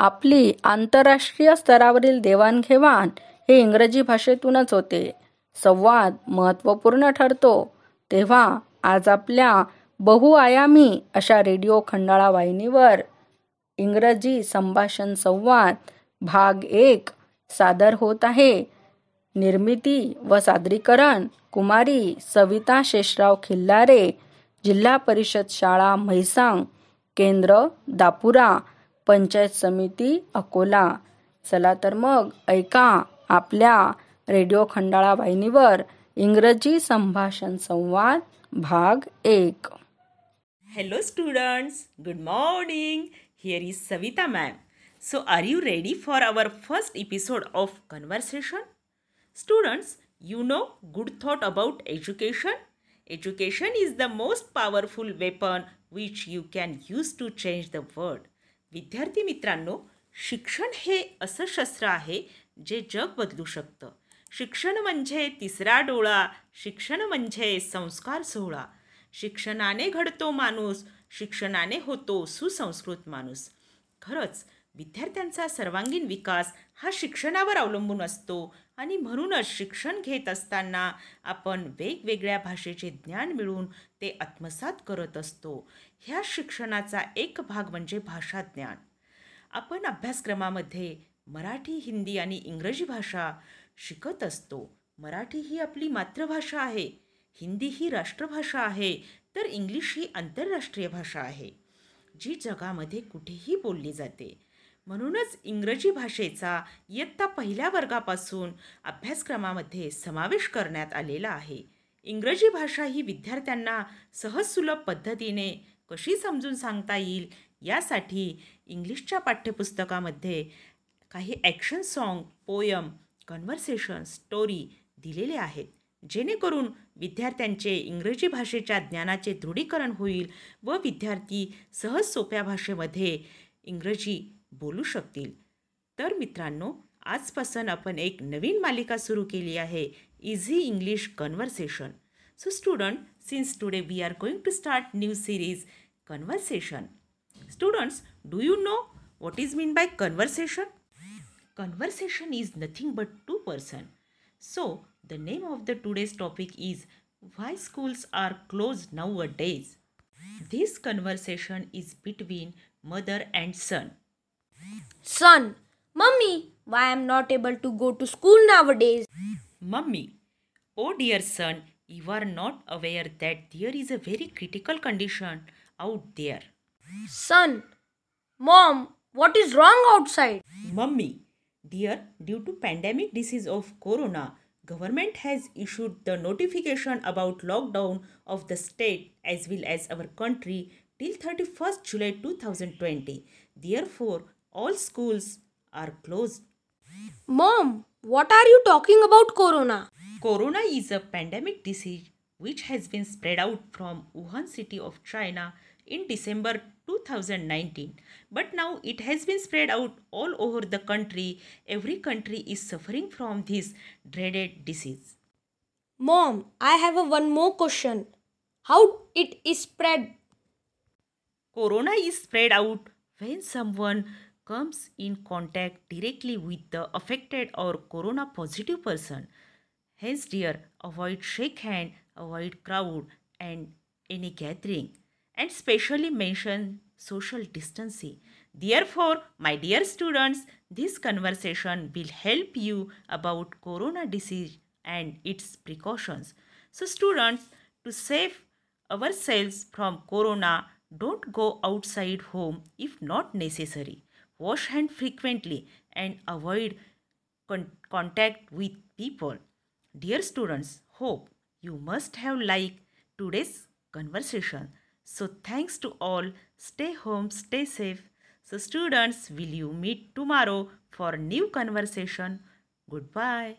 आपली आंतरराष्ट्रीय स्तरावरील देवाणघेवाण हे इंग्रजी भाषेतूनच होते. संवाद महत्त्वपूर्ण ठरतो. तेव्हा आज आपल्या बहुआयामी अशा रेडिओ खंडाळा वाहिनीवर इंग्रजी संभाषण संवाद भाग एक सादर होत आहे. निर्मिती व सादरीकरण कुमारी सविता शेषराव खिल्लारे जिल्हा परिषद शाळा म्हैसांग केंद्र दापुरा पंचायत समिती अकोला चला तर मग ऐका आपल्या रेडिओ खंडाळा वाहिनीवर इंग्रजी संभाषण संवाद भाग एक Hello students, good morning. Here is Savita ma'am. So are you ready for our first episode of conversation? Students, you know good thought about education? Education is the most powerful weapon which you can use to change the world. विद्यार्थी मित्रांनो शिक्षण हे असं शस्त्र आहे जे जग बदलू शकतं. शिक्षण म्हणजे तिसरा डोळा शिक्षण म्हणजे संस्कार सोहळा. शिक्षणाने घडतो माणूस शिक्षणाने होतो सुसंस्कृत माणूस. खरंच विद्यार्थ्यांचा सर्वांगीण विकास हा शिक्षणावर अवलंबून असतो आणि म्हणूनच शिक्षण घेत असताना आपण वेगवेगळ्या भाषेचे ज्ञान मिळवून ते आत्मसात करत असतो. ह्या शिक्षणाचा एक भाग म्हणजे भाषा ज्ञान आपण अभ्यासक्रमामध्ये मराठी हिंदी आणि इंग्रजी भाषा शिकत असतो. मराठी ही आपली मातृभाषा आहे. हिंदी ही राष्ट्रभाषा आहे. तर इंग्लिश ही आंतरराष्ट्रीय भाषा आहे. जी जगामध्ये कुठेही बोलली जाते. म्हणूनच इंग्रजी भाषेचा इयत्ता पहिल्या वर्गापासून अभ्यासक्रमामध्ये समावेश करण्यात आलेला आहे. इंग्रजी भाषा ही विद्यार्थ्यांना सहज सुलभ पद्धतीने कशी समजून सांगता येईल यासाठी इंग्लिशच्या पाठ्यपुस्तकामध्ये काही action song poem conversation story दिलेले आहेत. जेणेकरून विद्यार्थ्यांचे इंग्रजी भाषेच्या ज्ञानाचे दृढीकरण होईल व विद्यार्थी सहज सोप्या भाषेमध्ये इंग्रजी बोलू शकतील तर मित्रांनो आजपासून आपण एक नवीन मालिका सुरू केली आहे easy English conversation so student since today we are going to start new series conversation students do you no what is mean by conversation conversation is nothing but two person so the name of the today's topic is why schools are closed nowadays this conversation is between mother and son Son, Mummy, why I'm not able to go to school nowadays? mummy oh dear son you are not aware that there is a very critical condition out there Son, Mom, what is wrong outside? Mummy, dear, due to pandemic disease of corona, government has issued the notification about lockdown of the state as well as our country till 31st July 2020. Therefore, all schools are closed. Mom, what are you talking about Corona? Corona is a pandemic disease which has been spread out from Wuhan city of China in December 2019 but now it has been spread out all over the country every country is suffering from this dreaded disease Mom, I have a one more question. How it is spread? corona is spread out when someone comes in contact directly with the affected or corona positive person. Hence dear avoid shake hand avoid crowd and any gathering. And specially mention social distancing. Therefore my dear students this conversation will help you about corona disease and its precautions. So students to save ourselves from corona don't go outside home if not necessary wash hand frequently and avoid con- contact with people. Dear students hope you must have liked today's conversation. So thanks to all. Stay home stay safe. So students will you meet tomorrow for new conversation? Goodbye